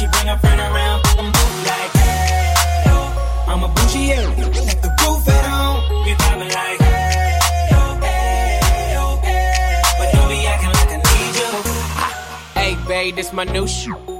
She bring her friend around, like, hey. I'm a bougie, the roof at home, we poppin' like, hey, hey, hey. But don't be like I need you. Hey, babe, this my new shoe.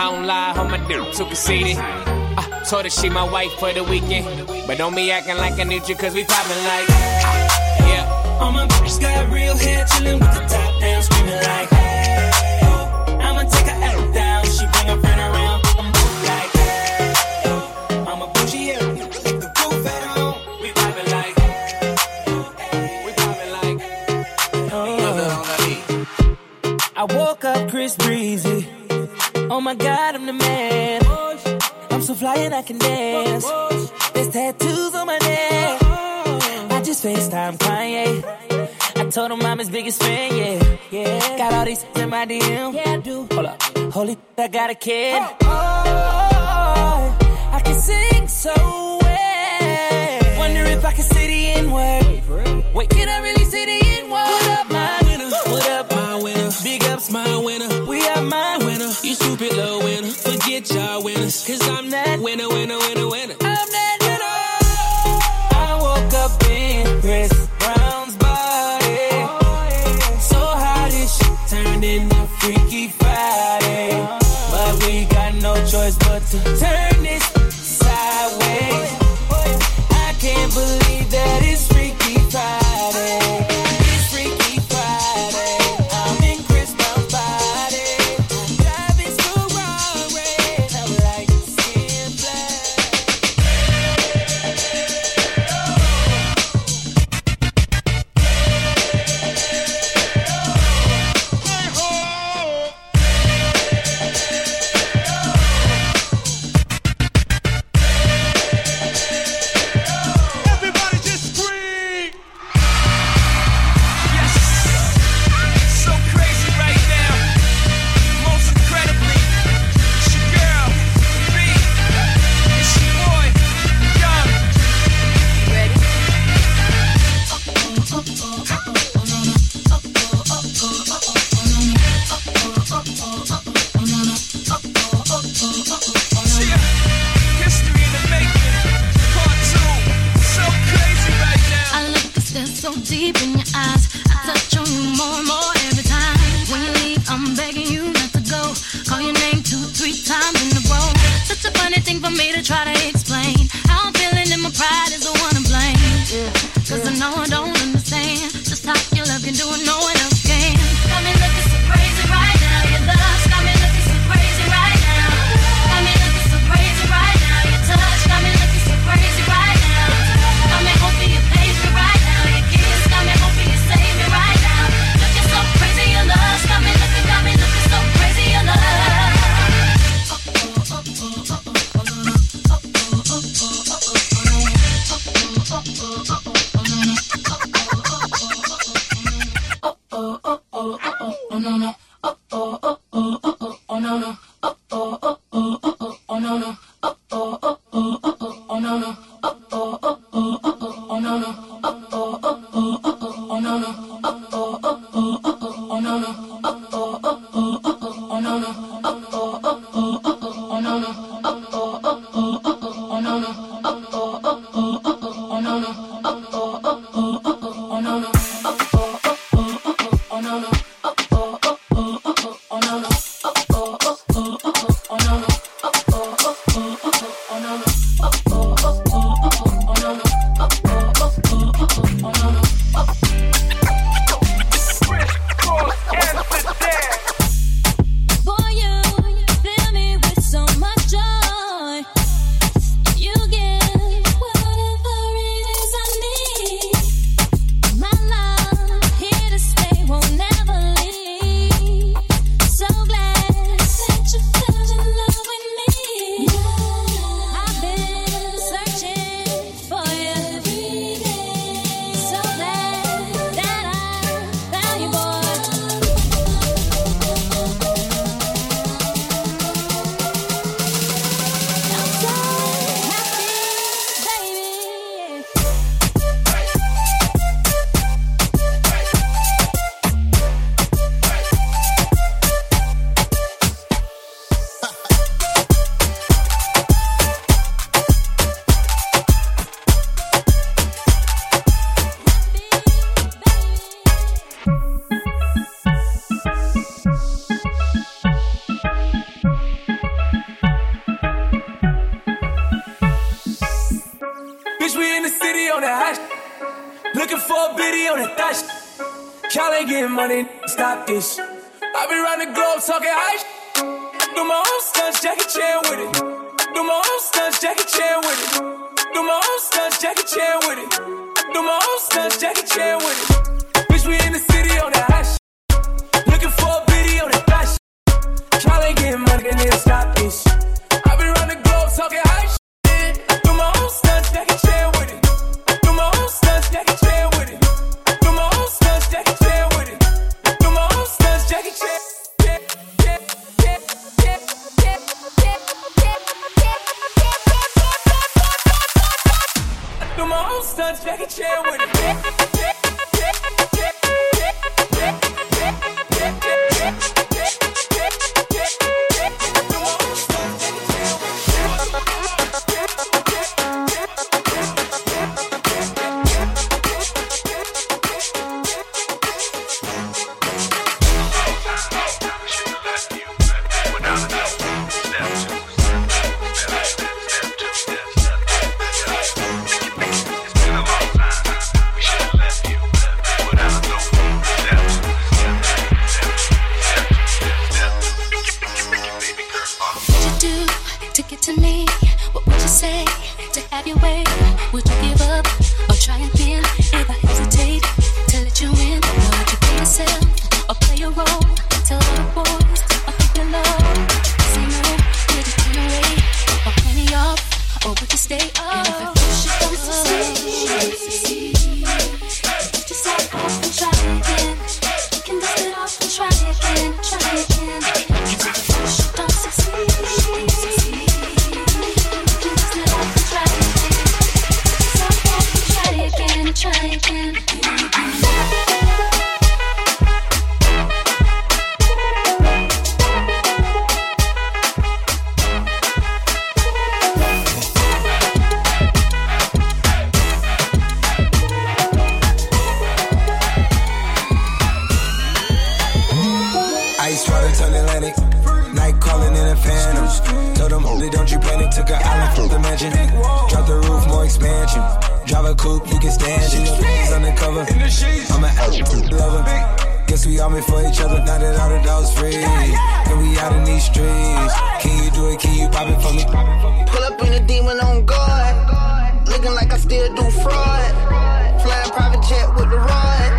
I don't lie, on my dick too conceited. I told her she my wife for the weekend. But don't be acting like I need you, cause we poppin' like. ah, Yeah. All my bitches got real hair, chillin' with the top down, screaming like, hey, oh. I'ma take her out down. She bring her friend around, I'm like, hey, oh. I'm a bougie, yeah. The roof at home, we poppin' like, We poppin' like. I woke up Chris Breezy. Oh my God, I'm the man. I'm so fly and I can dance. There's tattoos on my neck. I just FaceTime Kanye. I told him I'm his biggest fan, yeah. Yeah. Got all these in my DM. Yeah, I do. Hold up. Holy, I got a kid. Oh, oh, I can sing so well. Wonder if I can say the N word. Wait, can I really say the N word? What up, my winner? What up, my winner? Big ups, my winner. We are my. You stupid little winner. Forget y'all winners. Cause I'm that winner, winner, winner, winner. Chris Cross and that that shit. Y'all ain't getting money, stop this. I be round the globe talking high. Do my own stunts, Jackie Chan with it. Do my own stunts, Jackie Chan with it. Do my own stunts, Jackie Chan with it. Do my own stunts, Jackie Chan with it. Bitch, we in the city on that hot shit. Looking for a video that that shit. Y'all ain't getting money, stop Do my own stunts, Jackie Chan with it. Try again. If I hesitate, to let you can dust it off and try again. Drive a coupe, you can stand it. He's undercover. I'm an absolute lover. Guess we all meant for each other. Now that all the dogs free. And we out in these streets. Can you do it? Can you pop it for me? Pull up in a demon on guard. Looking like I still do fraud. Flying private jet with the rod.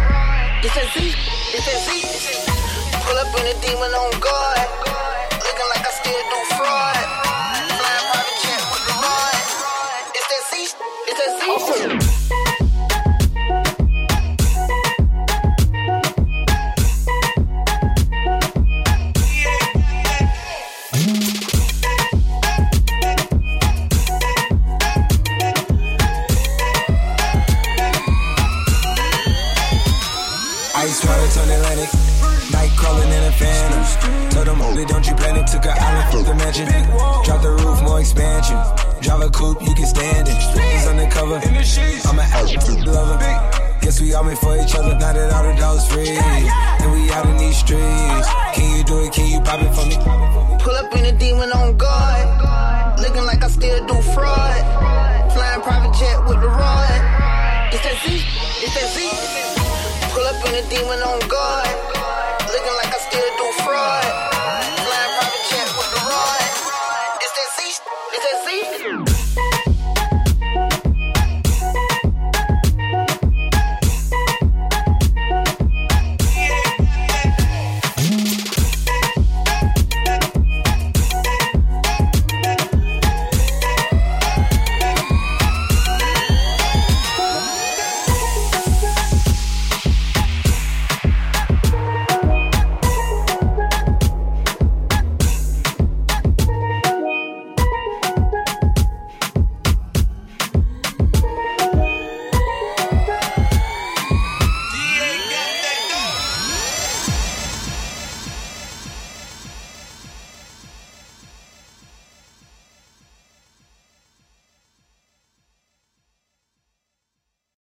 It's that Z. It's that Z. Pull up in a demon on guard. Looking like I still do fraud. Ice water turn Atlantic. Night calling in a phantom. Told them, holy, don't you panic. Took an island from the mansion. Drop the roof, more expansion. Drive a coupe, you can stand it. He's undercover. I'm an absolute lover. Guess we all meant for each other. Now that all the dogs free. And we out in these streets. Can you do it? Can you pop it for me? Pull up in a demon on guard. Looking like I still do fraud. Flying private jet with the rod. It's that Z. It's that Z. Pull up in a demon on guard. Looking like I still do fraud.